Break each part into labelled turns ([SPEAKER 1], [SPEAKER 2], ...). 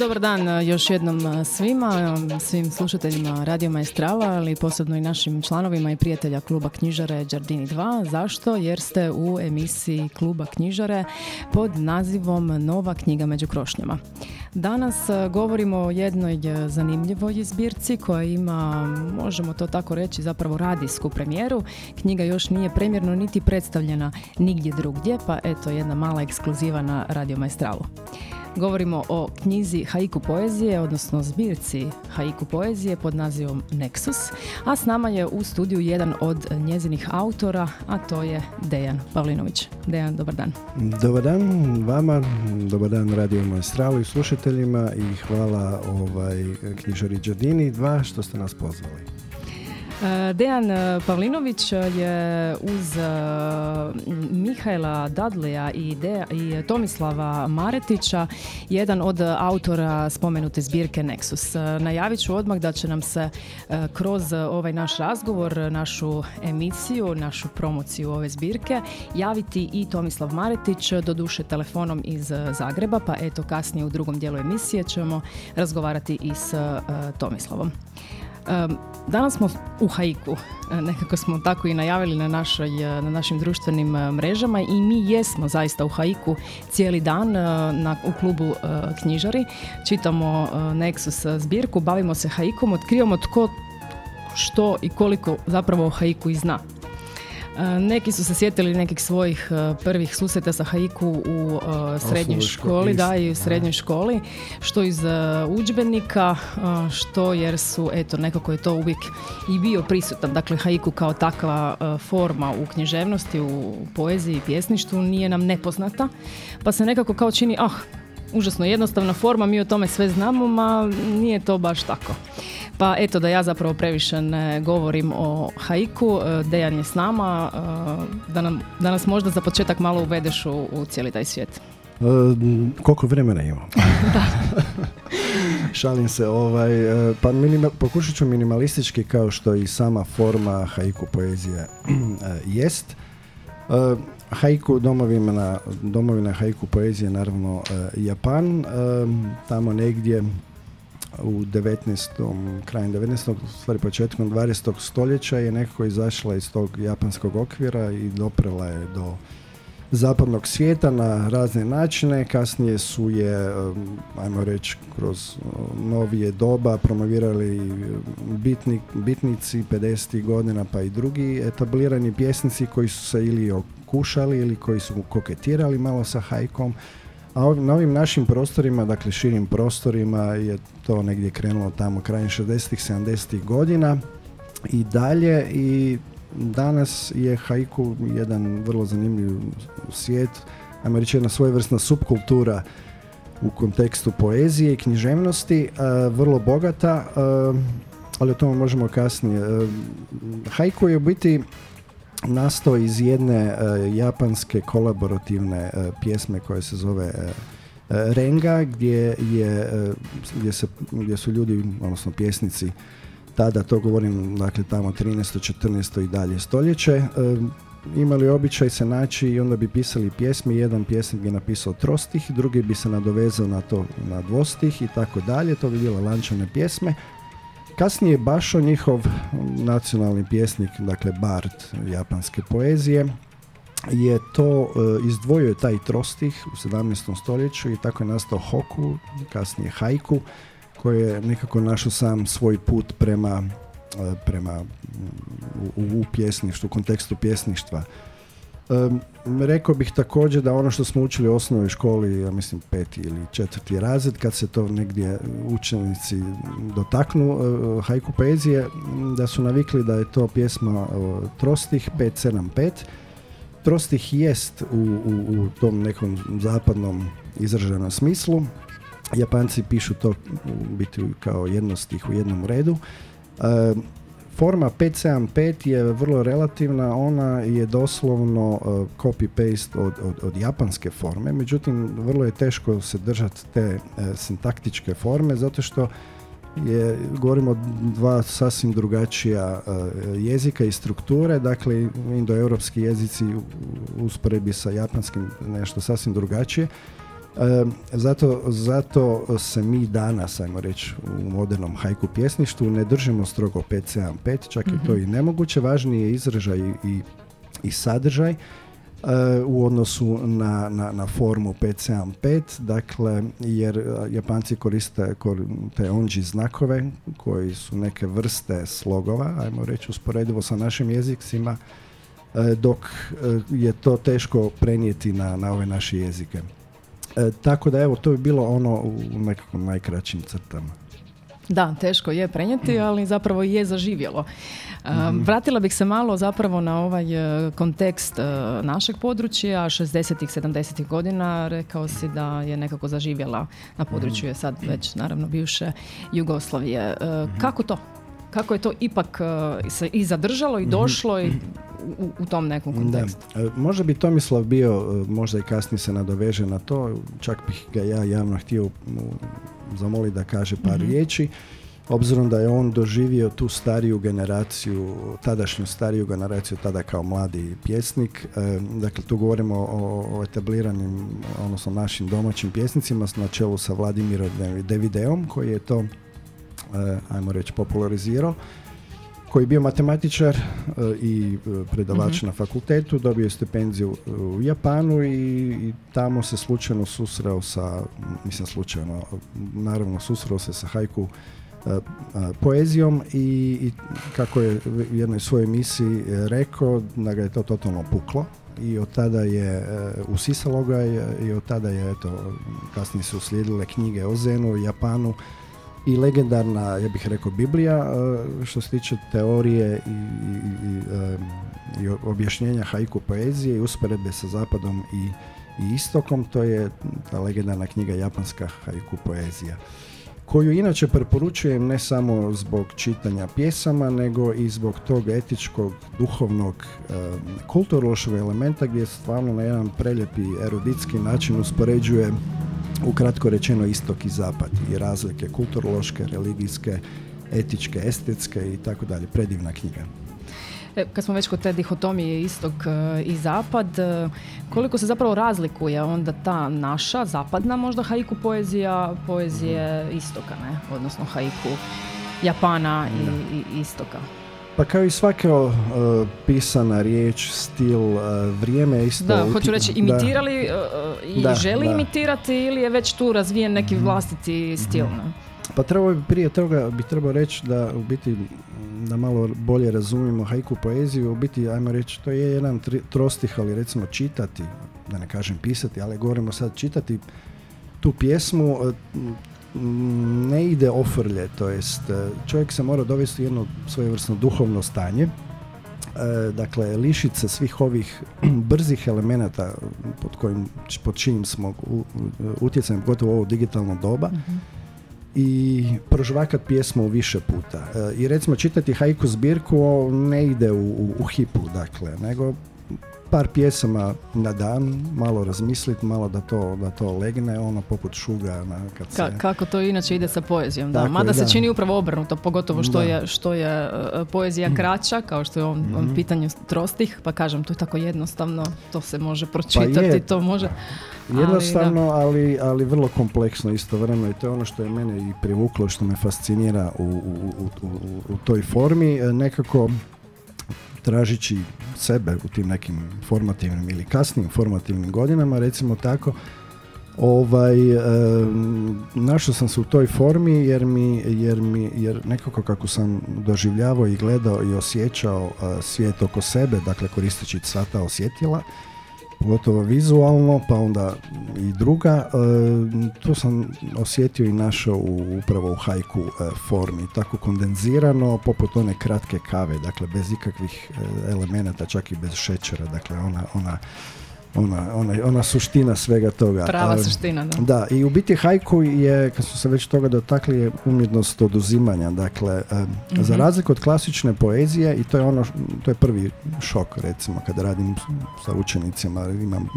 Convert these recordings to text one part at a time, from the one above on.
[SPEAKER 1] Dobar dan e, još jednom e, svima, e, svim slušateljima Radio Maestrala, ali posebno i našim članovima i prijatelja kluba knjižare Đardini 2. Zašto? Jer ste u emisiji kluba knjižare pod nazivom Nova knjiga među krošnjama. Danas govorimo o jednoj zanimljivoj zbirci koja ima, možemo to tako reći, zapravo radijsku premijeru. Knjiga još nije premjerno niti predstavljena nigdje drugdje, pa eto jedna mala ekskluziva na Radio Maestralu. Govorimo o knjizi Haiku poezije, odnosno zbirci Haiku poezije pod nazivom Nexus, a s nama je u studiju jedan od njezinih autora, a to je Dejan Pavlinović. Dejan, dobar dan.
[SPEAKER 2] Dobar dan vama, dobar dan Radio Maestralu i slušateljima i hvala ovaj, knjižari Đardini dva što ste nas pozvali.
[SPEAKER 1] E, Dejan e, Pavlinović je uz e, Mihajla Dadleja i, i Tomislava Maretića jedan od autora spomenute zbirke Nexus. Najavit ću odmah da će nam se kroz ovaj naš razgovor, našu emisiju, našu promociju ove zbirke javiti i Tomislav Maretić, doduše telefonom iz Zagreba, pa eto kasnije u drugom dijelu emisije ćemo razgovarati i s Tomislavom. Danas smo u haiku, e, nekako smo tako i najavili na, našoj, e, na našim društvenim e, mrežama i mi jesmo zaista u haiku cijeli dan na, u klubu knjižari. Čitamo Nexus zbirku, bavimo se haikom, otkrivamo tko što i koliko zapravo o haiku i zna. Neki su se sjetili nekih svojih prvih susreta sa haiku u srednjoj školi, da i u srednjoj školi, što iz udžbenika, što jer su, eto, nekako je to uvijek i bio prisutan. Dakle, haiku kao takva forma u književnosti, u poeziji i pjesništvu nije nam nepoznata, pa se nekako kao čini, ah, užasno jednostavna forma, mi o tome sve znamo, ma nije to baš tako. Pa eto da ja zapravo previše ne govorim o haiku, e, Dejan je s nama, e, da, nam, da nas možda za početak malo uvedeš u, u cijeli taj svijet.
[SPEAKER 2] E, koliko vremena imam? da. Šalim se, ovaj, pa pokušat ću minimalistički kao što i sama forma haiku poezije jest. Haiku, domovina, domovina haiku poezije naravno Japan, tamo negdje u 19. krajem 19. stvari početkom 20. stoljeća je nekako izašla iz tog japanskog okvira i doprela je do zapadnog svijeta na razne načine. Kasnije su je, ajmo reći, kroz novije doba promovirali bitni, bitnici 50. godina pa i drugi etablirani pjesnici koji su se ili okušali ili koji su koketirali malo sa hajkom a na ovim našim prostorima, dakle širim prostorima je to negdje krenulo tamo krajem 60-ih, 70-ih godina i dalje i danas je haiku jedan vrlo zanimljiv svijet, ajmo reći jedna svojevrsna subkultura u kontekstu poezije i književnosti, vrlo bogata, ali o tome možemo kasnije. haiku je u biti nastao iz jedne e, japanske kolaborativne e, pjesme koja se zove e, Renga gdje, je, gdje, se, gdje su ljudi, odnosno pjesnici, tada to govorim, dakle tamo 13. 14. i dalje stoljeće, imali običaj se naći i onda bi pisali pjesme, jedan pjesnik bi napisao trostih, drugi bi se nadovezao na to na dvostih i tako dalje, to bi bile lančane pjesme, Kasnije Bašo, njihov nacionalni pjesnik, dakle bard japanske poezije, je to e, izdvojio taj trostih u 17. stoljeću i tako je nastao hoku, kasnije haiku, koji je nekako našao sam svoj put prema, e, prema u, u pjesništvu, u kontekstu pjesništva. Rekao bih također da ono što smo učili u osnovnoj školi, ja mislim peti ili četvrti razred, kad se to negdje učenici dotaknu uh, hajku poezije, da su navikli da je to pjesma uh, Trostih 575. Trostih jest u, u, u tom nekom zapadnom izraženom smislu. Japanci pišu to u biti kao jednostih u jednom redu. Forma 575 je vrlo relativna, ona je doslovno copy-paste od, od, od, japanske forme, međutim vrlo je teško se držati te sintaktičke forme zato što je, govorimo dva sasvim drugačija jezika i strukture, dakle indoeuropski jezici usporedbi sa japanskim nešto sasvim drugačije zato, zato se mi danas, ajmo reći, u modernom hajku pjesništvu ne držimo strogo 575, čak mm i to mhm. i nemoguće. Važniji je izražaj i, i sadržaj u odnosu na, na, na formu 575, dakle, jer Japanci koriste te onji znakove koji su neke vrste slogova, ajmo reći, usporedivo sa našim jezicima, dok je to teško prenijeti na, na ove naše jezike. E, tako da evo, to bi bilo ono u nekakvom najkraćim crtama.
[SPEAKER 1] Da, teško je prenijeti, ali zapravo je zaživjelo. E, mhm. Vratila bih se malo zapravo na ovaj e, kontekst našeg područja, 60-ih, 70-ih godina, rekao si da je nekako zaživjela na području je sad već naravno bivše Jugoslavije. Mhm. Kako to? Kako je to ipak se i zadržalo i mhm. došlo i u, u tom nekom kontekstu. Da.
[SPEAKER 2] E, možda bi Tomislav bio, e, možda i kasnije se nadoveže na to, čak bih ga ja javno htio zamoliti da kaže par mm riječi. Obzirom da je on doživio tu stariju generaciju, tadašnju stariju generaciju, tada kao mladi pjesnik. E, dakle, tu govorimo o, o etabliranim, odnosno našim domaćim pjesnicima na čelu sa Vladimirom Devideom, koji je to, ajmo reći, popularizirao koji je bio matematičar e, i e, predavač mhm. na fakultetu, dobio je stipendiju u Japanu i, tamo se slučajno susreo sa, mislim slučajno, naravno susreo se sa hajku e, poezijom i, kako je u jednoj svojoj emisiji rekao da ga je to totalno puklo i od tada je usisalo ga i od tada je eto kasnije su uslijedile knjige o Zenu, Japanu i legendarna, ja bih rekao, Biblija e, što se tiče teorije i, i, i, i objašnjenja haiku poezije i usporedbe sa zapadom i, i istokom, to je ta legendarna knjiga Japanska haiku poezija koju inače preporučujem ne samo zbog čitanja pjesama, nego i zbog tog etičkog, duhovnog, kulturološkog elementa gdje stvarno na jedan preljepi eruditski način uspoređuje ukratko rečeno istok i zapad i razlike kulturološke, religijske, etičke, estetske i tako dalje. Predivna knjiga.
[SPEAKER 1] E, kad smo već kod te dihotomije istok e, i zapad, e, koliko se zapravo razlikuje onda ta naša zapadna možda haiku poezija, poezije mhm. istoka, ne? odnosno haiku Japana i, i istoka?
[SPEAKER 2] Pa kao i svaka uh, pisana riječ, stil, uh, vrijeme isto...
[SPEAKER 1] Da, hoću reći, imitirali uh, i želi imitirati ili je već tu razvijen neki mhm. vlastiti stil? mm
[SPEAKER 2] Pa trebao bi prije toga bi trebao reći da u biti da malo bolje razumijemo haiku poeziju, u biti ajmo reći to je jedan tri, trostih, ali recimo čitati, da ne kažem pisati, ali govorimo sad čitati tu pjesmu, ne ide ofrlje, to jest e, čovjek se mora dovesti u jedno svojevrsno duhovno stanje, e, dakle lišiti se svih ovih brzih elemenata pod, kojim, pod čijim smo utjecajem gotovo ovo digitalno doba mhm. i prožvakat pjesmu više puta. E, I recimo čitati haiku zbirku ne ide u, u, u hipu, dakle, nego par pjesama na dan, malo razmisliti, malo da to, da to legne, ono poput šuga. Na, kad se...
[SPEAKER 1] kako to inače ide sa poezijom, da. Mada se čini upravo obrnuto, pogotovo što je, što je e, poezija mm. kraća, kao što je on, mm pitanju trostih, pa kažem, to je tako jednostavno, to se može pa pročitati, to može...
[SPEAKER 2] Jednostavno, ali, ali, vrlo kompleksno istovremeno i to je ono što je mene i privuklo, što me fascinira u, u, u, u toj formi. E, nekako tražići sebe u tim nekim formativnim ili kasnim formativnim godinama, recimo tako, ovaj, e, našao sam se u toj formi jer mi, jer mi, jer nekako kako sam doživljavao i gledao i osjećao svijet oko sebe, dakle koristeći sva ta osjetila, pogotovo vizualno, pa onda i druga. E, tu sam osjetio i našao u, upravo u hajku e, formi, tako kondenzirano, poput one kratke kave, dakle bez ikakvih e, elemenata, čak i bez šećera, dakle ona, ona ona, ona, ona suština svega toga.
[SPEAKER 1] Prava suština, da.
[SPEAKER 2] Da, i u biti hajku je, kad smo se već toga dotakli, je umjetnost oduzimanja. Dakle, mhm. za razliku od klasične poezije, i to je ono, to je prvi šok, recimo, kada radim sa učenicima, imam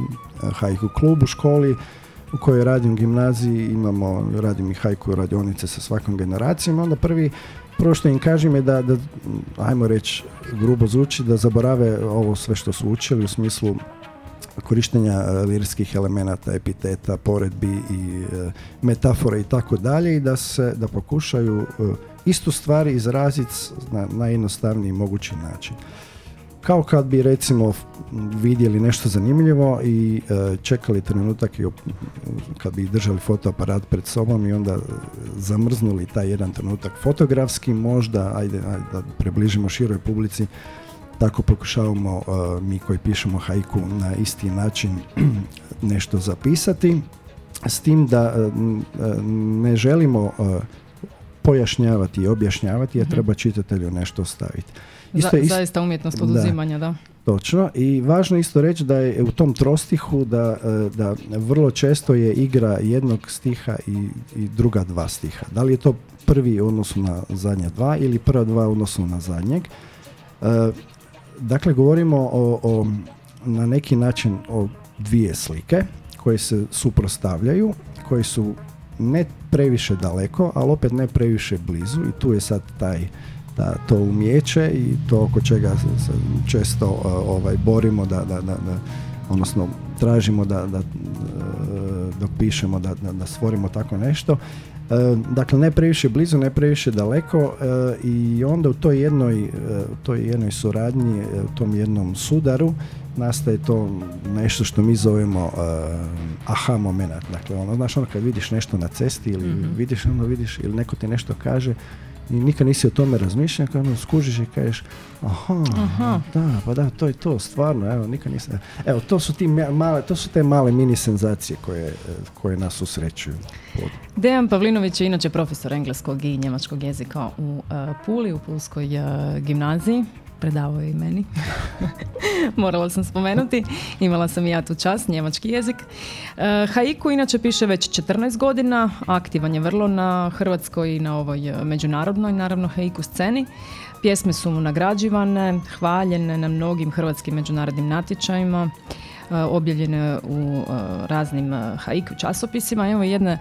[SPEAKER 2] hajku klub u školi, u kojoj radim u gimnaziji, imamo, radim i hajku radionice sa svakom generacijom, onda prvi Prvo što im kažem je da, da ajmo reći, grubo zvuči, da zaborave ovo sve što su učili u smislu korištenja e, lirskih elemenata, epiteta, poredbi i e, metafore i tako dalje i da se da pokušaju e, istu stvari izraziti na najjednostavniji mogući način. Kao kad bi recimo vidjeli nešto zanimljivo i čekali trenutak i kad bi držali fotoaparat pred sobom i onda zamrznuli taj jedan trenutak fotografski možda, ajde, ajde da približimo široj publici tako pokušavamo uh, mi koji pišemo haiku na isti način nešto zapisati s tim da uh, uh, ne želimo pojašnjavati i objašnjavati jer mhm. treba čitatelju nešto staviti.
[SPEAKER 1] Isto Za, zaista umjetnost oduzimanja, da.
[SPEAKER 2] Točno i važno isto reći da je u tom trostihu da, da vrlo često je igra jednog stiha i, i druga dva stiha. Da li je to prvi u odnosu na zadnja dva ili prva dva u odnosu na zadnjeg. Dakle, govorimo o, o, na neki način o dvije slike koje se suprostavljaju, koje su ne previše daleko, ali opet ne previše blizu i tu je sad taj da, to umjeće i to oko čega se, često ovaj, borimo da, da, da, odnosno tražimo da, da dok pišemo da, da, stvorimo tako nešto. E, dakle, ne previše blizu, ne previše daleko e, i onda u toj jednoj, e, toj jednoj suradnji, u tom jednom sudaru nastaje to nešto što mi zovemo aha moment. Dakle, ono, znaš, ono kad vidiš nešto na cesti ili mm vidiš, ono vidiš ili neko ti nešto kaže i nikad nisi o tome razmišljao, kad ono skužiš i kažeš aha, aha, da, pa da, to je to, stvarno, evo, nikad nisam, evo, to su, ti male, to su te male mini senzacije koje, koje nas usrećuju.
[SPEAKER 1] Dejan Pavlinović je inače profesor engleskog i njemačkog jezika u uh, Puli, u Pulskoj uh, gimnaziji predavao i meni. Morala sam spomenuti. Imala sam i ja tu čast, njemački jezik. E, haiku inače piše već 14 godina. Aktivan je vrlo na hrvatskoj i na ovoj e, međunarodnoj, naravno, haiku sceni. Pjesme su mu nagrađivane, hvaljene na mnogim hrvatskim međunarodnim natječajima. E, objavljene u e, raznim e, haiku časopisima. Evo jedne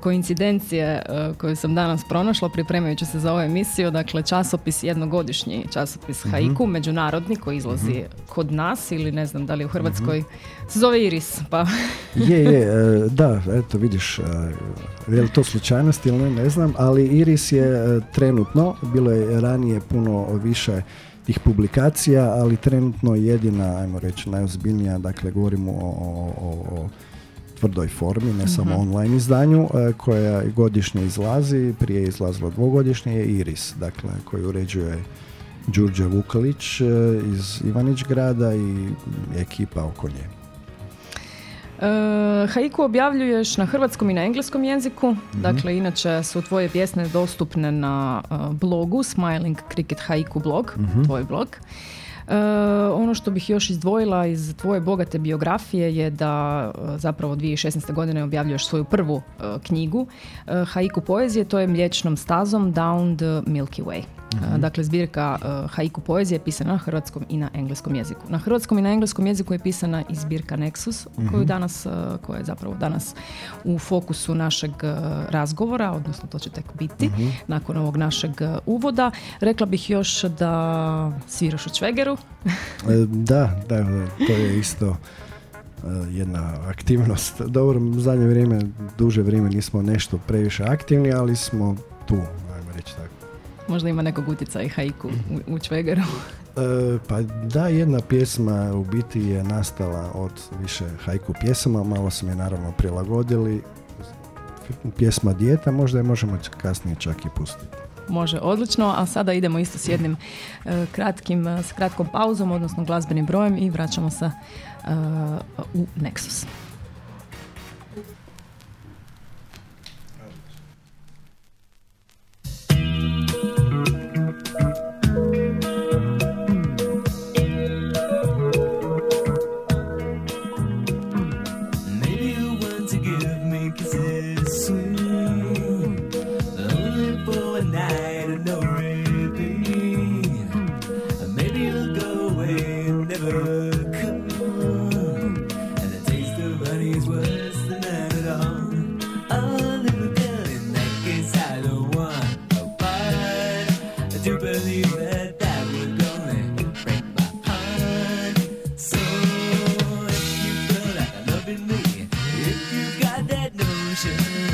[SPEAKER 1] koincidencije koju sam danas pronašla pripremajući se za ovu emisiju. Dakle, časopis, jednogodišnji časopis mm haiku, međunarodni koji izlazi mhm. kod nas ili ne znam da li u Hrvatskoj mhm. se zove Iris. Pa.
[SPEAKER 2] je, je, da, eto vidiš, je li to slučajnost ili ne, ne znam, ali Iris je trenutno, bilo je ranije puno više tih publikacija, ali trenutno jedina, ajmo reći, najozbiljnija, dakle govorimo o, o, o tvrdoj formi, ne samo mhm. online izdanju, e, koja godišnje izlazi, prije je izlazilo dvogodišnje, je Iris, dakle, koji uređuje Đurđe Vukalić e, iz Ivanić grada i ekipa oko nje.
[SPEAKER 1] Uh, haiku objavljuješ na hrvatskom i na engleskom jeziku, mhm. dakle inače su tvoje pjesme dostupne na uh, blogu Smiling Cricket Haiku blog, mm tvoj blog. Uh, ono što bih još izdvojila iz tvoje bogate biografije je da uh, zapravo 2016. godine objavljuješ svoju prvu knjigu Haiku poezije, to je Mliječnom stazom Down the Milky Way. Mhm. Dakle, zbirka uh, haiku poezije je pisana na hrvatskom i na engleskom jeziku. Na hrvatskom i na engleskom jeziku je pisana i zbirka Nexus, koju mhm. danas, uh, koja je zapravo danas u fokusu našeg razgovora, odnosno to će tek biti mhm. nakon ovog našeg uvoda. Rekla bih još da sviraš u Čvegeru.
[SPEAKER 2] E, da, da, to je isto jedna aktivnost. Dobro, u zadnje vrijeme, duže vrijeme nismo nešto previše aktivni, ali smo tu.
[SPEAKER 1] Možda ima nekog utjecaja i haiku u, u Čvegeru.
[SPEAKER 2] E, pa da, jedna pjesma u biti je nastala od više haiku pjesama, malo smo je naravno prilagodili. Pjesma Dijeta, možda je možemo kasnije čak i pustiti.
[SPEAKER 1] Može, odlično, a sada idemo isto s jednim e, kratkim, s kratkom pauzom, odnosno glazbenim brojem i vraćamo se uh, u Nexus.
[SPEAKER 3] 神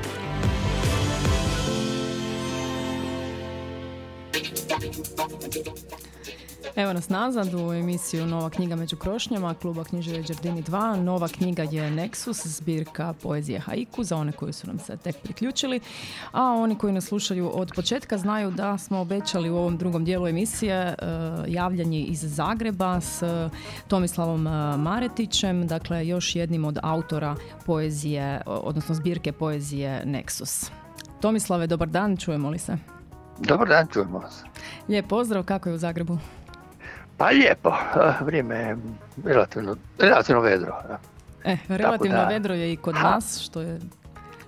[SPEAKER 1] Evo nas nazad u emisiju Nova knjiga među krošnjama kluba knjižare Đardini 2. Nova knjiga je Nexus, zbirka poezije haiku za one koji su nam se tek priključili. A oni koji nas slušaju od početka znaju da smo obećali u ovom drugom dijelu emisije e, javljanje iz Zagreba s Tomislavom e, Maretićem, dakle još jednim od autora poezije, odnosno zbirke poezije Nexus. Tomislave, dobar dan, čujemo li se?
[SPEAKER 4] Dobar dan, čujemo vas.
[SPEAKER 1] Lijep pozdrav, kako je u Zagrebu?
[SPEAKER 4] Pa lijepo, vrijeme je relativno, relativno vedro. eh.
[SPEAKER 1] E, relativno
[SPEAKER 4] da-
[SPEAKER 1] vedro je i kod
[SPEAKER 4] Ha.
[SPEAKER 1] nas, što je...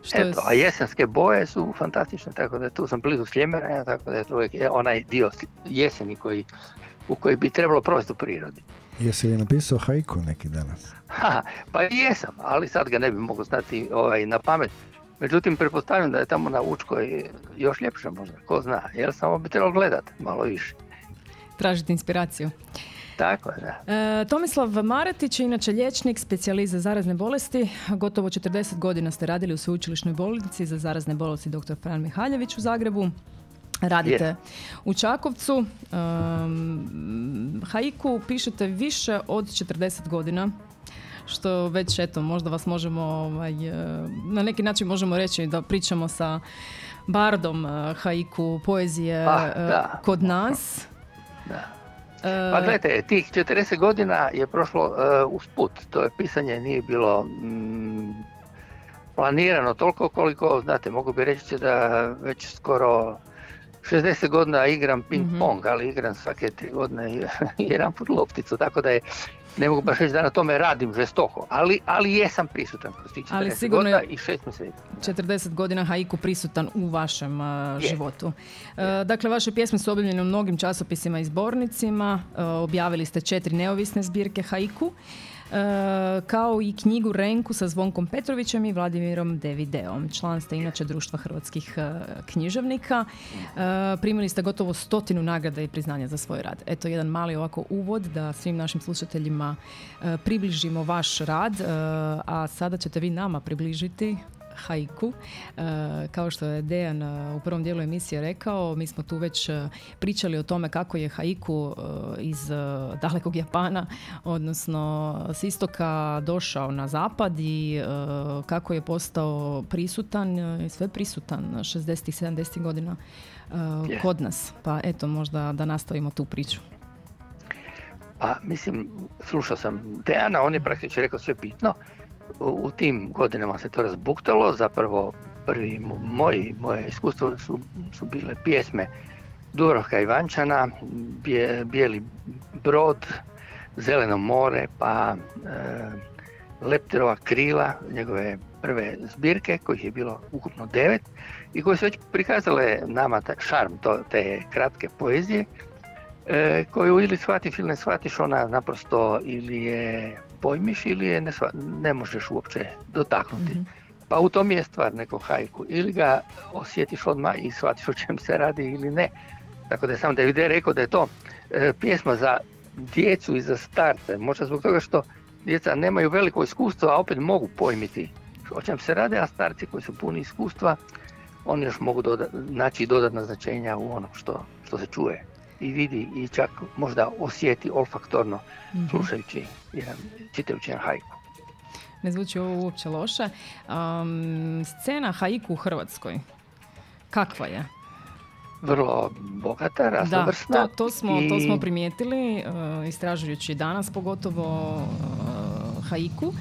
[SPEAKER 1] Što je
[SPEAKER 4] Eto, a jesenske boje su fantastične, tako da tu sam blizu Sljemena, tako da je to uvijek je onaj dio jeseni koji, u koji bi trebalo provesti u prirodi.
[SPEAKER 2] Jesi li napisao haiku neki danas?
[SPEAKER 4] Ha, pa jesam, ali sad ga ne bi mogao znati ovaj, na pamet. Međutim, pretpostavljam da je tamo na Učkoj još ljepše možda, ko zna, jer samo bi trebalo gledat malo više.
[SPEAKER 1] Tražiti inspiraciju.
[SPEAKER 4] Tako da.
[SPEAKER 1] E, Tomislav Maretić je inače liječnik, specijalist za zarazne bolesti. Gotovo 40 godina ste radili u sveučilišnoj bolnici za zarazne bolesti dr. Fran Mihaljević u Zagrebu. Radite u Čakovcu. Um, haiku pišete više od 40 godina što već eto možda vas možemo ovaj, e, na neki način možemo reći da pričamo sa bardom e, haiku poezije
[SPEAKER 4] Ah,
[SPEAKER 1] e,
[SPEAKER 4] da.
[SPEAKER 1] kod nas.
[SPEAKER 4] Da.
[SPEAKER 1] E,
[SPEAKER 4] Pa gledajte, tih 40 godina je prošlo uh, usput. To je pisanje nije bilo mm, planirano toliko koliko, znate, mogu bi reći da već skoro 60 godina igram ping pong, ali igram svake tri godine jedan put lopticu, tako da je ne mogu baš reći da na tome radim žestoko, ali, ali jesam prisutan kroz tih 40
[SPEAKER 1] Ali sigurno
[SPEAKER 4] godina i 6 mjeseci.
[SPEAKER 1] 40 godina haiku prisutan u vašem uh,
[SPEAKER 4] Je.
[SPEAKER 1] životu. Uh, dakle, vaše pjesme su objavljene u mnogim časopisima i zbornicima. Uh, objavili ste četiri neovisne zbirke haiku. Uh, kao i knjigu Renku sa Zvonkom Petrovićem i Vladimirom Devideom. Član ste inače Društva hrvatskih e, književnika. E, primili ste gotovo stotinu nagrada i priznanja za svoj rad. Eto jedan mali ovako uvod da svim našim slušateljima e, približimo vaš rad, a sada ćete vi nama približiti haiku. E, kao što je Dejan e, u prvom dijelu emisije rekao, mi smo tu već e, pričali o tome kako je haiku iz dalekog Japana, odnosno s istoka došao na zapad i kako je postao prisutan i sve prisutan 60 70 godina kod nas. Pa eto, možda da nastavimo tu priču.
[SPEAKER 4] Pa mislim, slušao sam Dejana, on je praktično rekao sve bitno u tim godinama se to razbuktalo, zapravo prvi moji, moje iskustvo su, su bile pjesme Dubrovka Ivančana, bje, Bijeli brod, Zeleno more, pa e, Lepterova krila, njegove prve zbirke, kojih je bilo ukupno devet i koje su već prikazale nama taj šarm to, te kratke poezije, e, koju ili shvatiš ili ne shvatiš, ona naprosto ili je pojmiš ili je ne, ne možeš uopće dotaknuti. Mhm. Pa u tom je stvar neko hajku. Ili ga osjetiš odmah i shvatiš o čem se radi ili ne. Tako da je sam David rekao da je to e, pjesma za djecu i za starce. Možda zbog toga što djeca nemaju veliko iskustvo, a opet mogu pojmiti o čem se radi, a starci koji su puni iskustva, oni još mogu doda, naći dodatna značenja u onom što, što se čuje i vidi i čak možda osjeti olfaktorno mm slušajući jedan, čitajući jedan hajku.
[SPEAKER 1] Ne zvuči ovo uopće loše. Um, scena haiku u Hrvatskoj, kakva je?
[SPEAKER 4] Vrlo bogata, raznovrsna.
[SPEAKER 1] Da, to, to, smo, to smo primijetili, uh, istražujući danas pogotovo uh, haiku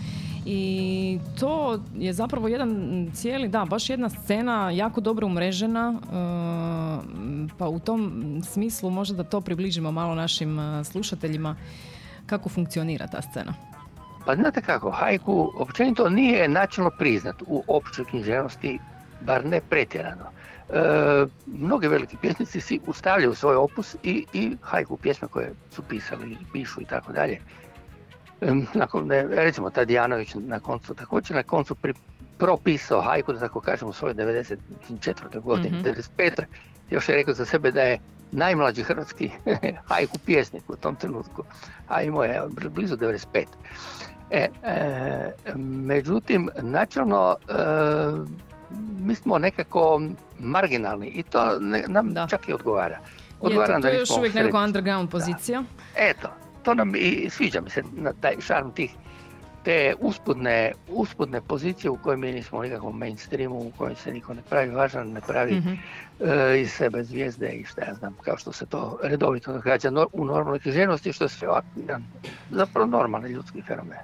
[SPEAKER 1] i to je zapravo jedan cijeli, da, baš jedna scena jako dobro umrežena, e, pa u tom smislu možda da to približimo malo našim e, slušateljima kako funkcionira ta scena.
[SPEAKER 4] Pa znate kako, hajku općenito nije načelno priznat u općoj književnosti, bar ne pretjerano. E, mnogi veliki pjesnici si ustavljaju svoj opus i, i hajku pjesme koje su pisali, pišu i tako dalje nakon, recimo Tadijanović na koncu također na koncu pri, propisao hajku, da tako kažem, u svojoj 94. godini, mm 95. Još je rekao za sebe da je najmlađi hrvatski hajku pjesnik u tom trenutku, a imao je blizu 95. E, e, međutim, načelno e, mi smo nekako marginalni i to nam da. čak i odgovara.
[SPEAKER 1] Odgovara je, to, je još uvijek nekako underground pozicija.
[SPEAKER 4] Eto, to nam i sviđa mi se na taj šarm tih te uspudne, uspudne pozicije u kojoj mi nismo u nikakvom mainstreamu, u kojoj se niko ne pravi važan, ne pravi mm iz sebe zvijezde i šta ja znam, kao što se to redovito događa u normalnoj književnosti, što je sve zapravo normalni ljudski fenomen.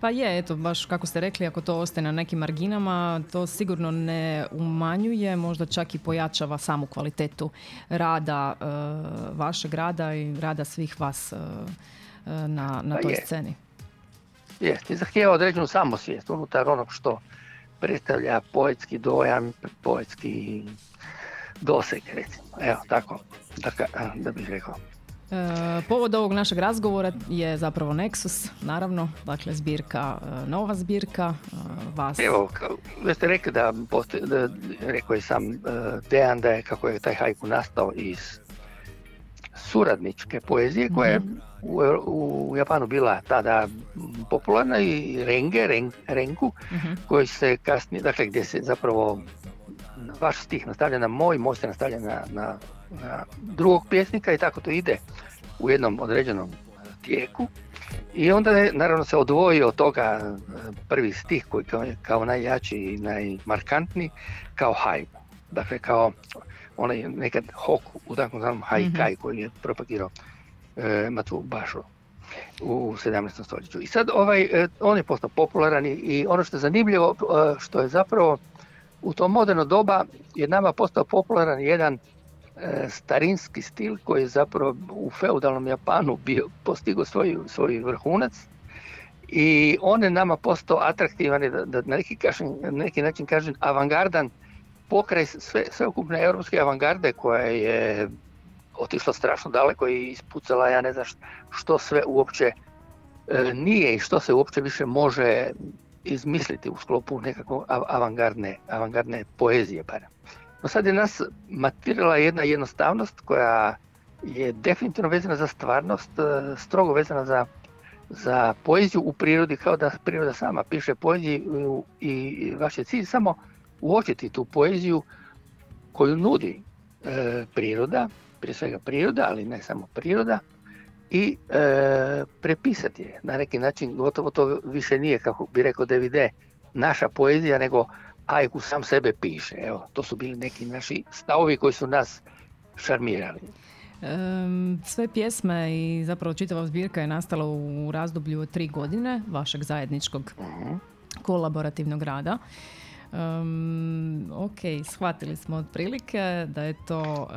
[SPEAKER 1] Pa je, eto, baš kako ste rekli, ako to ostaje na nekim marginama, to sigurno ne umanjuje, možda čak i pojačava samu kvalitetu rada, e, vašeg rada i rada svih vas uh, na, na pa toj je. sceni.
[SPEAKER 4] Jeste, zahtijeva određenu samosvijest unutar onog što predstavlja poetski dojam, poetski doseg, recimo. Evo, tako, tako da bih rekao.
[SPEAKER 1] E, povod ovog našeg razgovora je zapravo Nexus, naravno, dakle zbirka, e, nova zbirka, e, vas...
[SPEAKER 4] Evo, vi ste rekli da, postoji, da rekao je sam e, Dejan da je kako je taj hajku nastao iz suradničke poezije koja je mhm. u, u Japanu bila tada popularna i renge, renku, uh koji se kasnije, dakle gdje se zapravo vaš stih nastavlja na moj, moj se nastavlja na, na, na drugog pjesnika i tako to ide u jednom određenom tijeku. I onda je, naravno se odvoji od toga prvi stih koji kao, kao najjači i najmarkantniji kao hajku. Dakle, kao onaj nekad Hoku u takvom zvanom Haikai mm koji je propagirao e, Matsu Bašo u 17. stoljeću. I sad ovaj, e, on je postao popularan i, ono što je zanimljivo, e, što je zapravo u to moderno doba je nama postao popularan jedan e, starinski stil koji je zapravo u feudalnom Japanu bio postigao svoj, svoj vrhunac i on je nama postao atraktivan da, da na, neki, kažem, neki način kažem avangardan pokraj sve, sveukupne europske avangarde koja je otišla strašno daleko i ispucala ja ne znam što sve uopće e, nije i što se uopće više može izmisliti u sklopu nekako av- avangardne, avangardne poezije barem. No sad je nas matirala jedna jednostavnost koja je definitivno vezana za stvarnost, e, strogo vezana za, za poeziju u prirodi, kao da priroda sama piše poeziju i vaš je cilj samo uočiti tu poeziju koju nudi e, priroda, prije svega priroda, ali ne samo priroda, i e, prepisati je. Na neki način gotovo to više nije, kako bi rekao DVD, naša poezija, nego Ajku sam sebe piše. Evo, to su bili neki naši stavovi koji su nas šarmirali.
[SPEAKER 1] Em, sve pjesme i zapravo čitava zbirka je nastala u razdoblju od tri godine vašeg zajedničkog kolaborativnog rada. Um, ok, shvatili smo otprilike da je to e,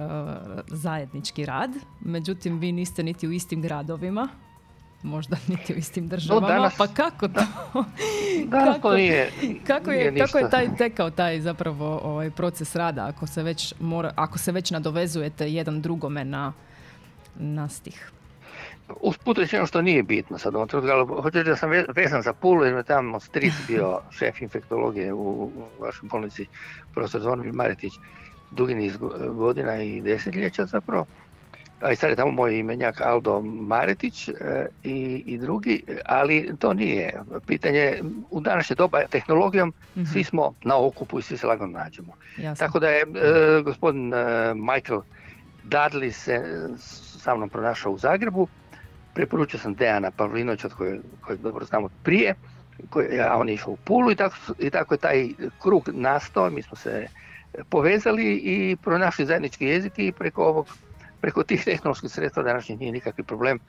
[SPEAKER 1] zajednički rad, međutim vi niste niti u istim gradovima, možda niti u istim državama,
[SPEAKER 4] danas-
[SPEAKER 1] pa kako to?
[SPEAKER 4] Danas
[SPEAKER 1] Kako-
[SPEAKER 4] to nije,
[SPEAKER 1] Kako
[SPEAKER 4] nije
[SPEAKER 1] je, kako je taj tekao taj zapravo ovaj proces rada ako se već mora, ako se već nadovezujete jedan drugome na, na stih?
[SPEAKER 4] Usput rečeno što nije bitno sad ovom trenutku, reći da sam ve- vezan za Pulu jer me tamo stric bio šef infektologije u, vašoj bolnici, profesor Zvonimir Maretić, dugi niz go- godina i desetljeća zapravo. A i sad je tamo moj imenjak Aldo Maretić e, i, i drugi, ali to nije. Pitanje, u današnje doba tehnologijom
[SPEAKER 1] Mhm,
[SPEAKER 4] svi smo na okupu i svi se lagano nađemo.
[SPEAKER 1] jasno.
[SPEAKER 4] Tako da je e, gospodin e, Michael Dudley se sa mnom pronašao u Zagrebu. Preporučio sam Dejana Pavlinovića od kojeg, kojeg dobro znam od prije, koji, a on je išao u Pulu i tako, i tako je taj krug nastao. Mi smo se povezali i pronašli zajednički jezik i preko ovog preko tih tehnoloških sredstva današnjih nije nikakvi problem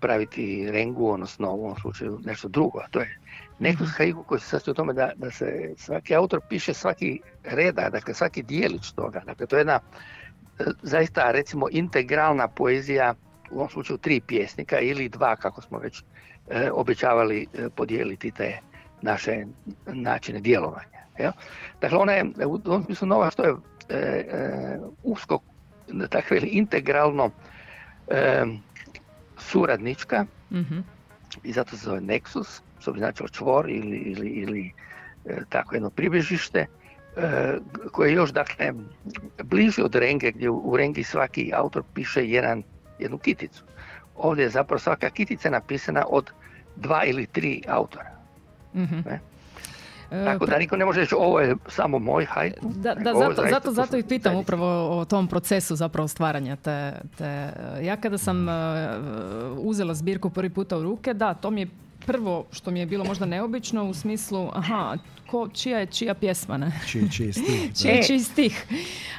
[SPEAKER 4] praviti rengu, odnosno u ovom slučaju nešto drugo, a to je nekus haiku koji se sastoji u tome da, da se svaki autor piše svaki reda, dakle svaki dijelić toga. Dakle, to je jedna e, zaista recimo integralna poezija u ovom slučaju tri pjesnika ili dva kako smo već e, obećavali e, podijeliti te naše načine djelovanja. Jel? Dakle, ona je u tom smislu nova što je e, e, usko, da tako veli, integralno e, suradnička
[SPEAKER 1] Mhm.
[SPEAKER 4] i zato se zove Nexus, što bi značilo čvor ili, ili, ili e, tako jedno pribežište, e, koje je još dakle bliže od Renge, gdje u, Rengi svaki autor piše jedan, jednu kiticu. Ovdje je zapravo svaka kitica napisana od dva ili tri autora.
[SPEAKER 1] Mhm.
[SPEAKER 4] Ne?
[SPEAKER 1] E,
[SPEAKER 4] Tako da niko ne može reći ovo je samo moj haiku.
[SPEAKER 1] Da, da zato, zato, zato i pitam upravo o tom procesu zapravo stvaranja te, te ja kada sam e, uzela zbirku prvi puta u ruke, da, to mi je prvo što mi je bilo možda neobično u smislu, aha, ko, čija je čija pjesma, ne?
[SPEAKER 2] Čiji, čiji stil.
[SPEAKER 1] Čiji je
[SPEAKER 4] E.
[SPEAKER 1] čiji stih.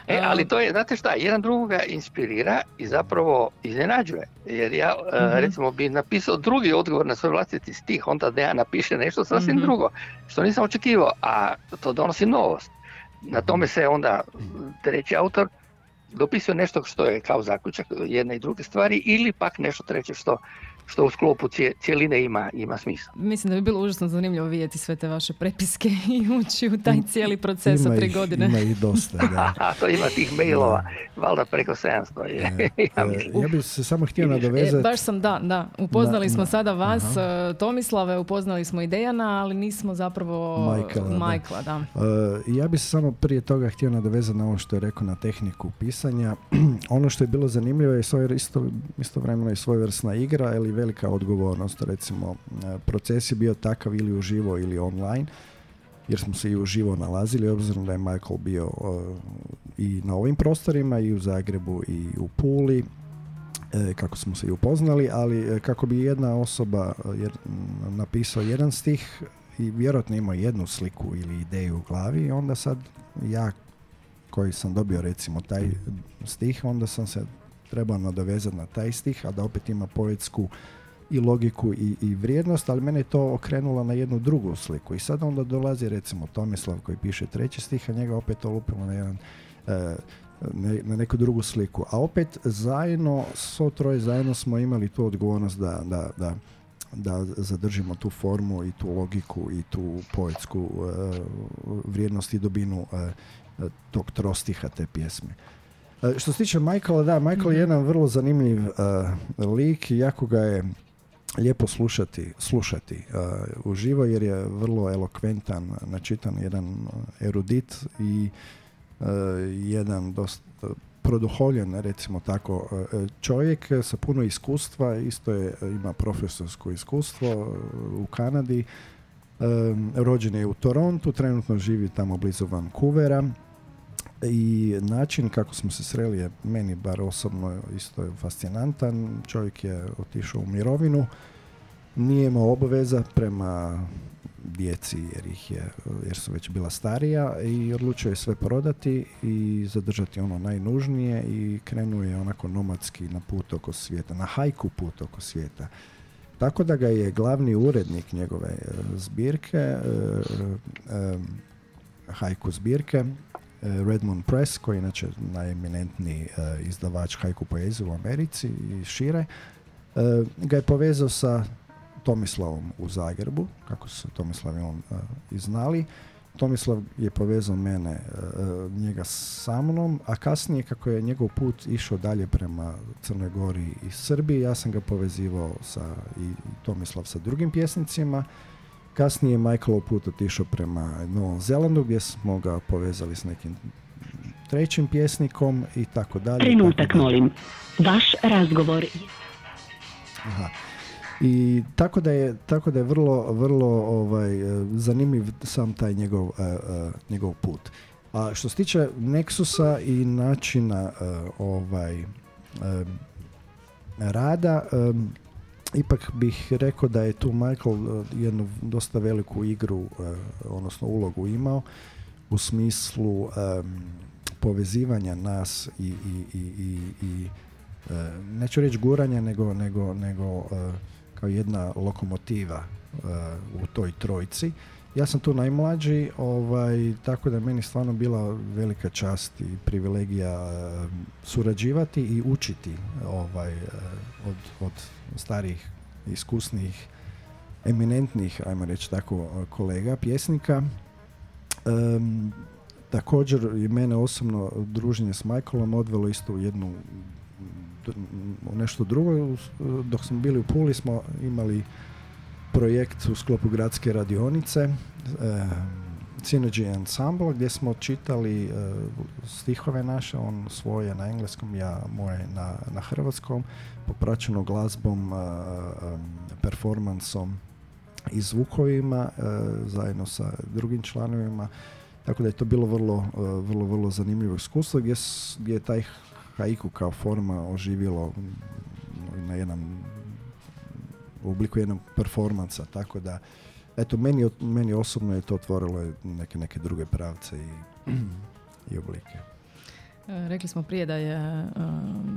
[SPEAKER 4] E, ali to je, znate šta, jedan drugoga inspirira i zapravo iznenađuje. Jer ja, e,
[SPEAKER 1] Mhm.
[SPEAKER 4] recimo, bi napisao drugi odgovor na svoj vlastiti stih, onda da ja napiše nešto sasvim
[SPEAKER 1] Mhm.
[SPEAKER 4] drugo, što nisam očekivao, a to donosi novost. Na tome se onda treći autor dopisuje nešto što je kao zaključak jedne i druge stvari ili pak nešto treće što, što u sklopu cije- cijeline ima, ima smisla.
[SPEAKER 1] Mislim da bi bilo užasno zanimljivo vidjeti sve te vaše prepiske i ući u taj cijeli proces
[SPEAKER 2] Ima
[SPEAKER 1] od tri
[SPEAKER 2] ih-
[SPEAKER 1] godine.
[SPEAKER 2] Ima i dosta, da.
[SPEAKER 4] A to ima tih mailova, valjda preko 700 je. ja
[SPEAKER 2] E,
[SPEAKER 4] mislim.
[SPEAKER 2] ja bih se samo htio
[SPEAKER 4] I više.
[SPEAKER 1] E,
[SPEAKER 2] nadovezati.
[SPEAKER 1] baš sam, da, da. Upoznali
[SPEAKER 2] Na-
[SPEAKER 1] smo
[SPEAKER 2] na-
[SPEAKER 1] sada vas,
[SPEAKER 2] aha.
[SPEAKER 1] e, Tomislave, upoznali smo i Dejana, ali nismo zapravo
[SPEAKER 2] Michaela, da.
[SPEAKER 1] Michaela, da.
[SPEAKER 2] E, ja bih se samo prije toga htio nadovezati na ovo što je rekao na tehniku pisanja. ono što je bilo zanimljivo je svoj, isto, istovremeno i svojevrsna igra ili velika odgovornost. Recimo, e, proces je bio takav ili uživo ili online, jer smo se i uživo nalazili, obzirom da je Michael bio e, i na ovim prostorima, i u Zagrebu, i u Puli, e, kako smo se i upoznali, ali kako bi jedna osoba jer, napisao jedan stih i vjerojatno imao jednu sliku ili ideju u glavi, onda sad ja koji sam dobio recimo taj stih, onda sam se trebao nadovezati na taj stih, a da opet ima poetsku i logiku i, i vrijednost, ali mene je to okrenulo na jednu drugu sliku. I sad onda dolazi recimo Tomislav koji piše treći stih, a njega opet to lupilo na jedan e, ne- na neku drugu sliku. A opet zajedno, svo troje zajedno smo imali tu odgovornost da, da, da, da zadržimo tu formu i tu logiku i tu poetsku e, vrijednost i dobinu e, e, tog trostiha te pjesme. E, što se tiče Michaela, da, Michael je jedan vrlo zanimljiv e, lik i jako ga je lijepo slušati, slušati uh, uživo jer je vrlo elokventan, načitan, jedan erudit i uh, jedan dosta produhovljen, recimo tako, čovjek sa puno iskustva, isto je, ima profesorsko iskustvo u Kanadi, rođen je u Torontu, trenutno živi tamo blizu Vancouvera i način kako smo se sreli je meni bar osobno isto je fascinantan. Čovjek je otišao u mirovinu, nije imao obaveza prema djeci jer, ih je, jer su već bila starija i odlučio je sve prodati i zadržati ono najnužnije i krenuo je onako nomadski na put oko svijeta, na hajku put oko svijeta. Tako da ga je glavni urednik njegove e, zbirke, e, e, hajku zbirke, Redmond Press, koji je inače najeminentniji izdavač hajku poezije u Americi i šire, ga je povezao sa Tomislavom u Zagrebu, kako su Tomislav i on i znali. Tomislav je povezao mene, njega sa mnom, a kasnije kako je njegov put išao dalje prema Crnoj Gori i Srbiji, ja sam ga povezivao sa i Tomislav sa drugim pjesnicima. Kasnije je Michaelov put otišao prema Novom Zelandu gdje smo ga povezali s nekim trećim pjesnikom i tako dalje.
[SPEAKER 5] Trenutak, molim. Vaš razgovor.
[SPEAKER 2] Aha. I tako da je, tako da je vrlo, vrlo ovaj, zanimljiv sam taj njegov, uh, uh, njegov put. A što se tiče Nexusa i načina uh, ovaj, rada, um, ipak bih rekao da je tu Michael jednu dosta veliku igru, odnosno ulogu imao u smislu um, povezivanja nas i, i, i, i, i neću reći guranja, nego, nego, nego kao jedna lokomotiva u toj trojci. Ja sam tu najmlađi, ovaj, tako da meni stvarno bila velika čast i privilegija uh, surađivati i učiti ovaj, uh, od, od starih, iskusnih, eminentnih, ajmo reći tako, kolega, pjesnika. Um, također je mene osobno druženje s Michaelom odvelo isto u jednu nešto drugo. Dok smo bili u Puli smo imali projekt u sklopu gradske radionice e, Synergy Ensemble gdje smo čitali e, stihove naše, on svoje na engleskom, ja moje na, na hrvatskom, popraćeno glazbom, e, performansom i zvukovima zajedno sa drugim članovima. Tako da je to bilo vrlo, vrlo, vrlo zanimljivo iskustvo gdje, gdje je taj haiku kao forma oživjelo na jedan u obliku jednog performansa, tako da eto, meni, meni osobno je to otvorilo neke, neke druge pravce i, i oblike.
[SPEAKER 1] E, rekli smo prije da je uh,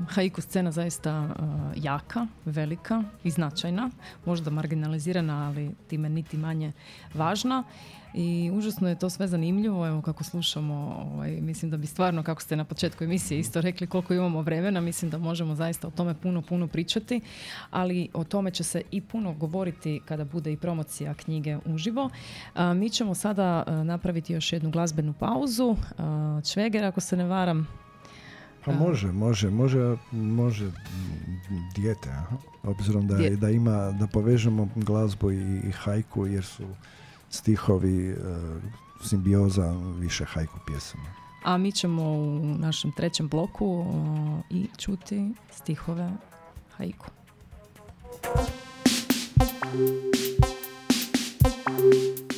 [SPEAKER 1] haiku scena zaista uh, jaka, velika i značajna, možda marginalizirana, ali time niti manje važna i užasno je to sve zanimljivo, evo kako slušamo, ovaj, mislim da bi stvarno, kako ste na početku emisije isto rekli koliko imamo vremena, mislim da možemo zaista o tome puno, puno pričati, ali o tome će se i puno govoriti kada bude i promocija knjige uživo. A, mi ćemo sada napraviti još jednu glazbenu pauzu. A, Čveger, ako se ne varam,
[SPEAKER 2] pa može, može, može, može dijete, aha. obzirom da, da ima, da povežemo glazbu i, i hajku jer su stihovi, e, simbioza više hajku pjesama.
[SPEAKER 1] A mi ćemo u našem trećem bloku e, i čuti stihove hajku.
[SPEAKER 6] Thank you.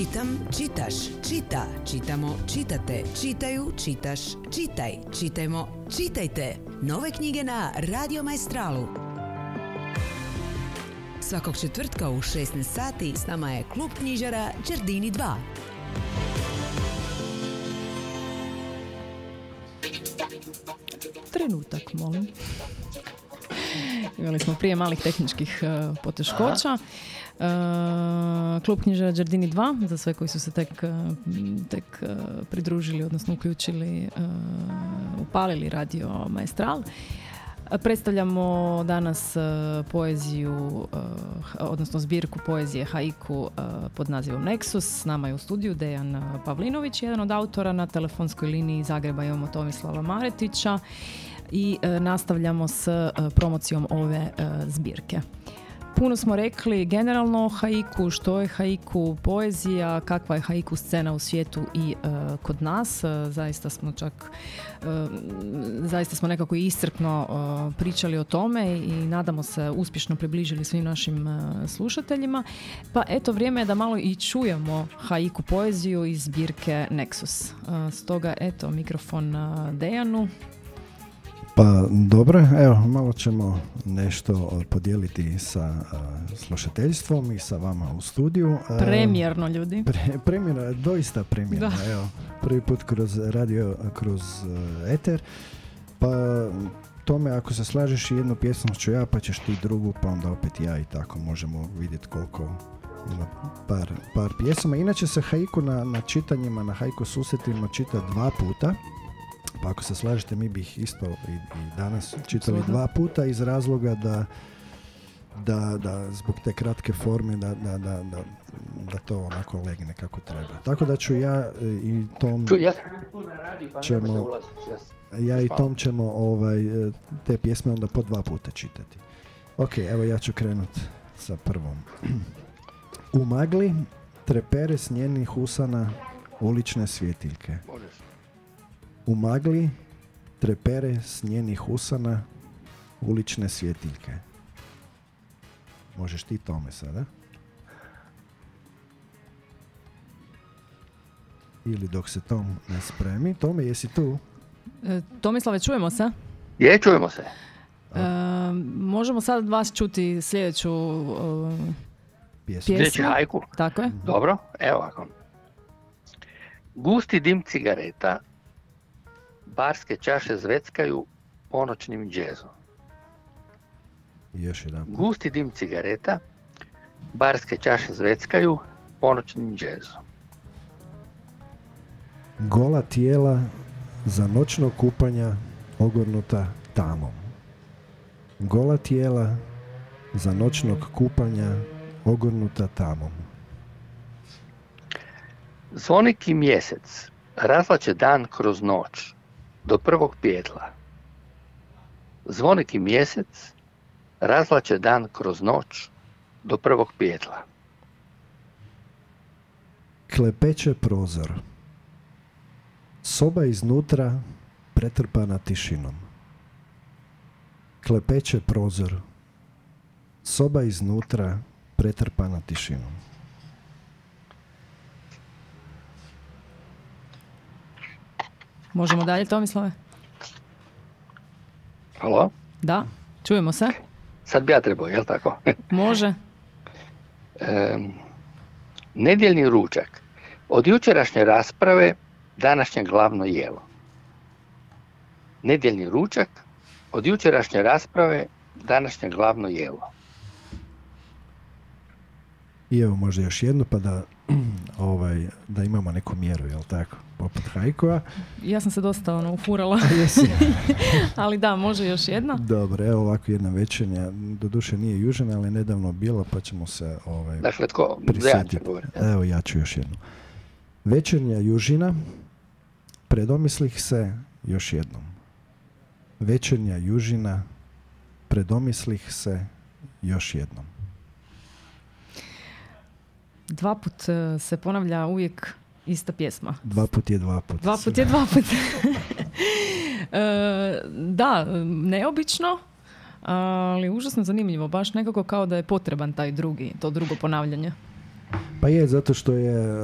[SPEAKER 3] Čitam, čitaš, čita, čitamo, čitate, čitaju, čitaš, čitaj, čitajmo, čitajte. Nove knjige na Radio Maestralu. Svakog četvrtka u 16 sati s nama je klub knjižara Đerdini 2.
[SPEAKER 1] Trenutak, molim. Imali smo prije malih tehničkih e, poteškoća. E, Klub knjižara Đardini 2, za sve koji su se tek, e, tek e, pridružili, odnosno uključili, e, upalili radio Maestral. E, Predstavljamo danas e, poeziju, e, odnosno zbirku poezije Haiku e, pod nazivom Nexus. S nama je u studiju Dejan e, Pavlinović, jedan od autora. Na telefonskoj liniji Zagreba imamo Tomislava Maretića i e, nastavljamo s e, promocijom ove e, zbirke. Puno smo rekli generalno o haiku, što je haiku poezija, kakva je haiku scena u svijetu i e, kod nas. E, zaista smo čak e, zaista smo nekako iscrpno pričali o tome i nadamo se uspješno približili svim našim slušateljima. Pa eto, vrijeme je da malo i čujemo haiku poeziju iz zbirke Nexus. Stoga, eto, mikrofon Dejanu.
[SPEAKER 2] Pa dobro, evo malo ćemo nešto podijeliti sa a, slušateljstvom i sa vama u studiju. A,
[SPEAKER 1] Premijerno, ljudi.
[SPEAKER 2] Pre, premijera, doista premijerno,
[SPEAKER 1] Da.
[SPEAKER 2] evo, prvi put kroz radio, kroz uh, eter. Pa tome ako se slažeš i jednu pjesmu ću ja, pa ćeš ti drugu, pa onda opet ja i tako možemo vidjeti koliko ima par, par pjesama. Inače se haiku na, na čitanjima, na haiku susretima čita dva puta. Pa ako se slažete, mi bi ih isto i, i danas čitali dva puta iz razloga da da, da zbog te kratke forme da, da, da, da, da to onako legne kako treba. Tako da ću ja e, i Tom,
[SPEAKER 4] pa
[SPEAKER 2] Ćemo-
[SPEAKER 4] ulaziti. Ja
[SPEAKER 2] i. Tom ćemo ovaj, e, te pjesme onda po dva puta čitati. Ok, evo ja ću krenut sa prvom. U magli trepere s njenih usana ulične svjetiljke. U magli trepere s njenih usana ulične svjetiljke. Možeš ti tome sada? Ili dok se Tom ne spremi. Tome, jesi tu?
[SPEAKER 1] E, Tomislave, čujemo se?
[SPEAKER 4] Je, čujemo se.
[SPEAKER 1] E, možemo sad vas čuti sljedeću uh, pjesmu.
[SPEAKER 4] hajku.
[SPEAKER 1] Tako je.
[SPEAKER 4] Dobro, evo ovako. Gusti dim cigareta, barske čaše zveckaju ponoćnim džezom.
[SPEAKER 2] Još jedan.
[SPEAKER 4] Gusti dim cigareta, barske čaše zveckaju ponoćnim džezom.
[SPEAKER 2] Gola tijela za noćnog kupanja ogornuta tamom. Gola tijela za noćnog kupanja ogornuta tamom.
[SPEAKER 4] Zvoniki mjesec razlače dan kroz noć do prvog pijetla. Zvoniki mjesec razlače dan kroz noć do prvog pijetla.
[SPEAKER 2] Klepeće prozor. Soba iznutra pretrpana tišinom. Klepeće prozor. Soba iznutra pretrpana tišinom.
[SPEAKER 1] Možemo dalje, Tomislave?
[SPEAKER 4] Halo?
[SPEAKER 1] Da, čujemo se.
[SPEAKER 4] Sad bi ja trebao, jel tako?
[SPEAKER 1] Može.
[SPEAKER 4] Nedjeljni ručak. Od jučerašnje rasprave današnje glavno jelo. Nedjeljni ručak. Od jučerašnje rasprave današnje glavno jelo.
[SPEAKER 2] I evo možda još jedno pa da, ovaj, da imamo neku mjeru, jel tako? Poput hajkova.
[SPEAKER 1] Ja sam se dosta ono, ufurala,
[SPEAKER 2] Jesi?
[SPEAKER 1] ali da, može još jedna.
[SPEAKER 2] Dobro, evo ovako jedna večernja. Doduše nije južena, ali je nedavno bila pa ćemo se ovaj,
[SPEAKER 4] Dakle, tko?
[SPEAKER 2] Prisjetiti.
[SPEAKER 4] govoriti.
[SPEAKER 2] Evo ja ću još jednu. Večernja južina, predomislih se još jednom. Večernja južina, predomislih se još jednom.
[SPEAKER 1] Dva put e, se ponavlja uvijek ista pjesma.
[SPEAKER 2] Dva put je dva put.
[SPEAKER 1] Dva put je dva put. E, da, neobično, ali užasno zanimljivo. Baš nekako kao da je potreban taj drugi, to drugo ponavljanje.
[SPEAKER 2] Pa je, zato što je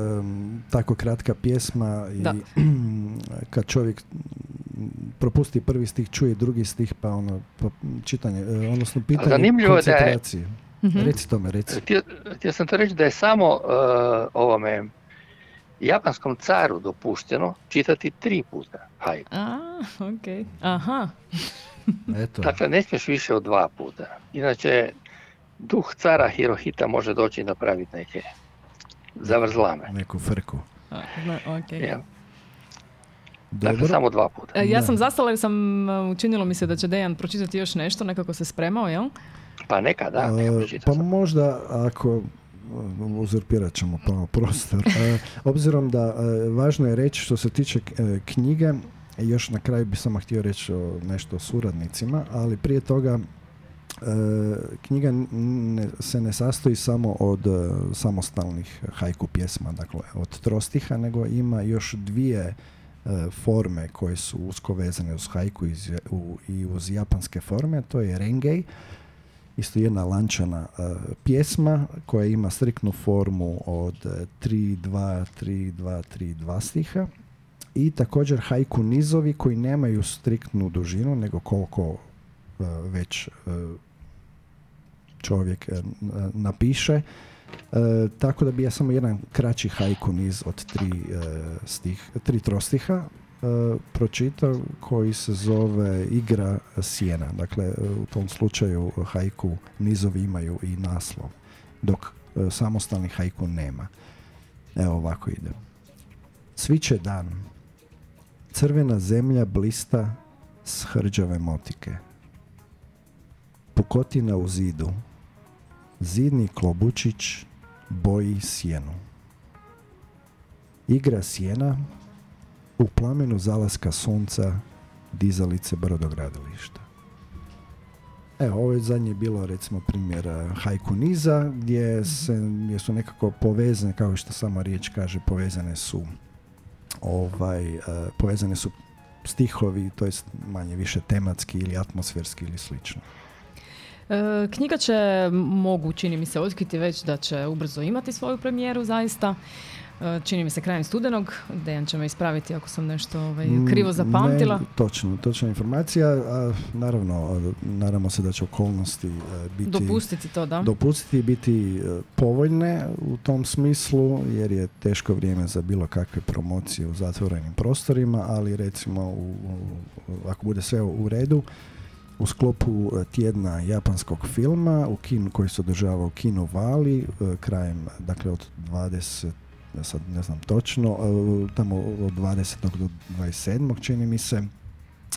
[SPEAKER 2] tako kratka pjesma i
[SPEAKER 1] Da.
[SPEAKER 2] kad čovjek propusti prvi stih, čuje drugi stih, pa ono, pa čitanje, e, odnosno pitanje
[SPEAKER 4] zanimljivo je da je-
[SPEAKER 1] Mhm.
[SPEAKER 2] Reci tome, reci.
[SPEAKER 4] Htio, htio sam to reći da je samo uh, ovome japanskom caru dopušteno čitati tri puta hajku.
[SPEAKER 1] A, okej. Aha.
[SPEAKER 2] Eto,
[SPEAKER 4] Dakle, ne smiješ više od dva puta. Inače, duh cara Hirohita može doći i napraviti neke zavrzlame.
[SPEAKER 2] neku frku.
[SPEAKER 1] A, okej.
[SPEAKER 4] Jel? Dakle,
[SPEAKER 2] Dobro.
[SPEAKER 4] samo dva puta.
[SPEAKER 1] E, Ja sam zastala jer sam, e, učinilo mi se da će Dejan pročitati još nešto, nekako se spremao, jel?
[SPEAKER 4] Pa neka, da, neka
[SPEAKER 2] Pa
[SPEAKER 4] sam.
[SPEAKER 2] možda ako e, uzurpirat ćemo malo prostor. E, obzirom da e, važno je reći što se tiče knjige, još na kraju bi samo htio reći o, nešto o suradnicima, ali prije toga knjiga ne- se ne sastoji samo od samostalnih hajku pjesma, dakle od trostiha, nego ima još dvije forme koje su usko vezane uz hajku iz, u, i uz japanske forme, to je rengei, isto jedna lančana e, pjesma koja ima striktnu formu od e, 3, 2, 3, 2, 3, 2 stiha i također haiku nizovi koji nemaju striktnu dužinu nego koliko e, već e, čovjek napiše. Tako da bi ja samo jedan kraći haiku niz od tri, stih, tri trostiha e, pročitao koji se zove Igra sjena. Dakle, e, u tom slučaju haiku nizovi imaju i naslov, dok e, samostalni haiku nema. Evo ovako ide. Sviće dan. Crvena zemlja blista s hrđave motike. Pukotina u zidu. Zidni klobučić boji sjenu. Igra sjena u plamenu zalaska sunca dizalice brodogradilišta. Evo, ovo je zadnje bilo recimo primjer eh, haiku niza gdje, se, gdje su nekako povezane, kao što sama riječ kaže, povezane su ovaj, eh, povezane su stihovi, to jest manje više tematski ili atmosferski ili slično.
[SPEAKER 1] E, knjiga će, mogu čini mi se otkriti već da će ubrzo imati svoju premijeru zaista. e, čini mi se krajem studenog. Dejan će me ispraviti ako sam nešto ovaj,
[SPEAKER 2] Mm,
[SPEAKER 1] krivo zapamtila.
[SPEAKER 2] Ne, točno, točna informacija. A, naravno, a, nadamo se da će okolnosti e, biti...
[SPEAKER 1] Dopustiti to, da?
[SPEAKER 2] dopustiti biti e, povoljne u tom smislu jer je teško vrijeme za bilo kakve promocije u zatvorenim prostorima, ali recimo u, u- ako bude sve u redu u sklopu e, tjedna japanskog filma u kinu koji se održava u kinu Vali e, krajem dakle od 20 ja sad ne znam točno e, tamo od 20. do 27. čini mi se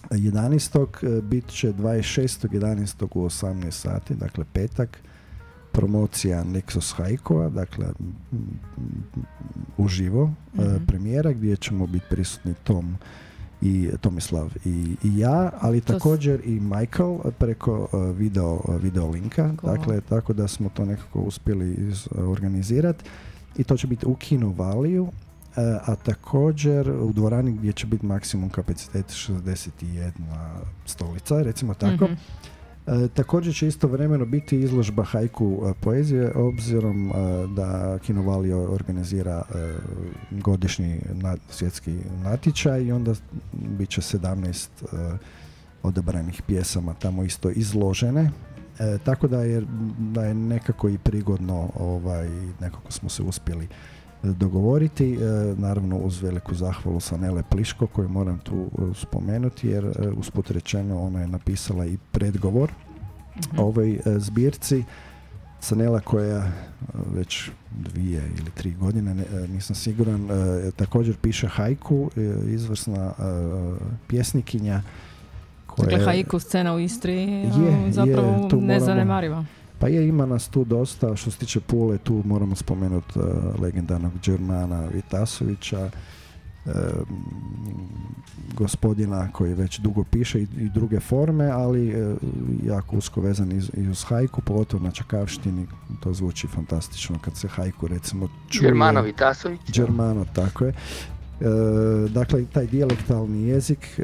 [SPEAKER 2] 11. e, bit će 26. 11. u 18 sati, dakle petak, promocija Nexus Haikova, dakle uživo e,
[SPEAKER 1] Mhm.
[SPEAKER 2] premijera gdje ćemo biti prisutni Tom i Tomislav i, i ja, ali
[SPEAKER 1] To
[SPEAKER 2] također i Michael preko e, video, video linka,
[SPEAKER 1] Cool.
[SPEAKER 2] dakle tako da smo to nekako uspjeli iz, organizirati i to će biti u Kino Valiju, a također u dvorani gdje će biti maksimum kapacitet 61 stolica, recimo tako.
[SPEAKER 1] Mhm.
[SPEAKER 2] E, također će istovremeno biti izložba haiku e, poezije obzirom e, da Kino Valio organizira godišnji svjetski natječaj i onda bit će 17 e, odabranih pjesama tamo isto izložene. E, tako da je, da je nekako i prigodno ovaj, nekako smo se uspjeli dogovoriti, e, naravno uz veliku zahvalu Sanele Pliško koju moram tu e, spomenuti jer e, usput rečeno ona je napisala i predgovor
[SPEAKER 1] Mhm.
[SPEAKER 2] ovoj zbirci. Sanela koja već dvije ili tri godine, ne- nisam siguran, također piše hajku, izvrsna pjesnikinja koja
[SPEAKER 1] Dakle, haiku scena u Istri
[SPEAKER 2] Je,
[SPEAKER 1] je,
[SPEAKER 2] je,
[SPEAKER 1] zapravo
[SPEAKER 2] tu moramo-
[SPEAKER 1] nezanemariva.
[SPEAKER 2] Pa je, ima nas tu dosta. Što se tiče Pule, tu moramo spomenuti uh, legendarnog Đermana Vitasovića, e, gospodina koji već dugo piše i, i druge forme, ali e, jako usko vezan iz, i uz hajku, pogotovo na Čakavštini. To zvuči fantastično kad se hajku recimo čuje.
[SPEAKER 4] Germano Vitasović.
[SPEAKER 2] Germano, tako je. E, dakle, taj dijalektalni jezik e,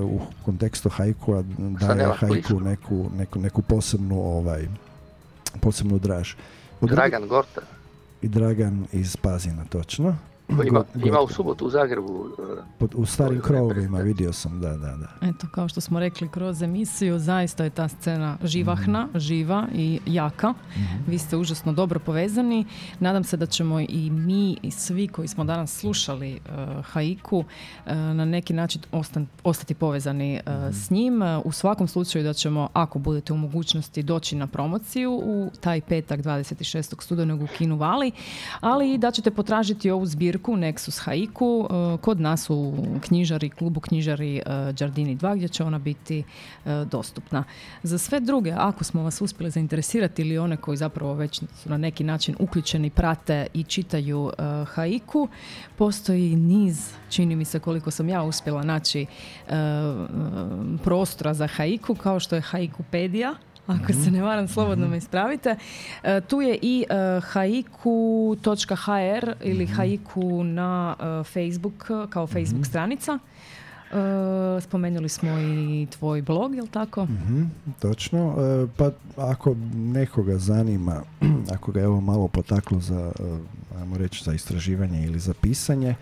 [SPEAKER 2] u kontekstu hajkua daje hajku neku, neku, neku posebnu ovaj, posebnu draž. U
[SPEAKER 4] Dragan Gorta.
[SPEAKER 2] I Dragan iz Pazina, točno.
[SPEAKER 4] Ima, ima u subotu u Zagrebu. e,
[SPEAKER 2] Pod- u starim krovovima vidio sam, da, da, da.
[SPEAKER 1] Eto, kao što smo rekli kroz emisiju, zaista je ta scena živahna,
[SPEAKER 2] Mhm.
[SPEAKER 1] živa i jaka. Vi ste užasno dobro povezani. Nadam se da ćemo i mi i svi koji smo danas slušali uh, haiku uh, na neki način ostan- ostati povezani uh,
[SPEAKER 2] Mhm.
[SPEAKER 1] s njim. U svakom slučaju da ćemo, ako budete u mogućnosti, doći na promociju u taj petak 26. studenog u Kinu Vali, ali i da ćete potražiti ovu zbirku Nexus haiku uh, kod nas u knjižari, klubu knjižari uh, Giardini 2 gdje će ona biti uh, dostupna. Za sve druge, ako smo vas uspjeli zainteresirati ili one koji zapravo već su na neki način uključeni, prate i čitaju haiku, postoji niz, čini mi se koliko sam ja uspjela naći prostora za haiku, kao što je haikupedija, ako se ne varam, slobodno me ispravite. E, tu je i e, haiku.hr ili haiku na e, Facebook kao Facebook stranica. E, spomenuli smo i tvoj blog, jel tako?
[SPEAKER 2] Mhm, točno. E, pa ako nekoga zanima, ako ga je ovo malo potaklo za, ajmo reći, za istraživanje ili za pisanje,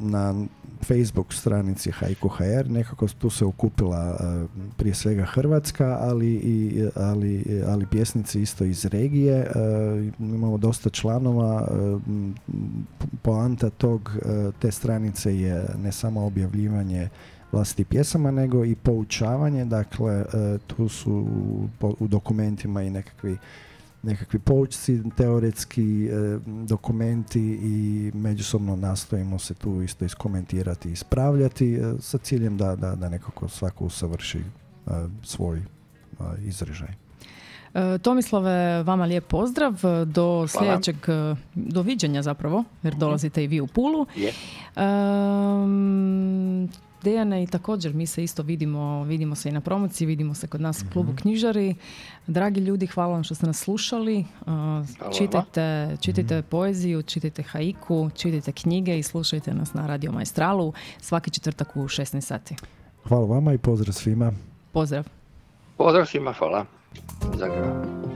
[SPEAKER 2] na Facebook stranici Haiku HR nekako tu se okupila e, prije svega Hrvatska, ali, i, ali, ali pjesnici isto iz regije. E, imamo dosta članova. Poanta tog, te stranice je ne samo objavljivanje vlastitih pjesama, nego i poučavanje. Dakle, tu su u dokumentima i nekakvi nekakvi poučci, teoretski e, dokumenti i međusobno nastojimo se tu isto iskomentirati i ispravljati e, sa ciljem da, da, da nekako svako usavrši e, svoj e, izražaj.
[SPEAKER 1] E, Tomislave, vama lijep pozdrav. Do sljedećeg, e, doviđenja zapravo, jer dolazite i vi u Pulu.
[SPEAKER 4] Je.
[SPEAKER 1] Um, Dejane i također mi se isto vidimo, vidimo se i na promociji, vidimo se kod nas u klubu knjižari. Dragi ljudi, hvala vam što ste nas slušali. Uh, čitajte, čitajte poeziju, čitajte haiku, čitajte knjige i slušajte nas na Radio Maestralu svaki četvrtak u 16 sati.
[SPEAKER 2] Hvala vama i pozdrav svima.
[SPEAKER 1] Pozdrav!
[SPEAKER 4] Pozdrav svima, hvala. Zagreba.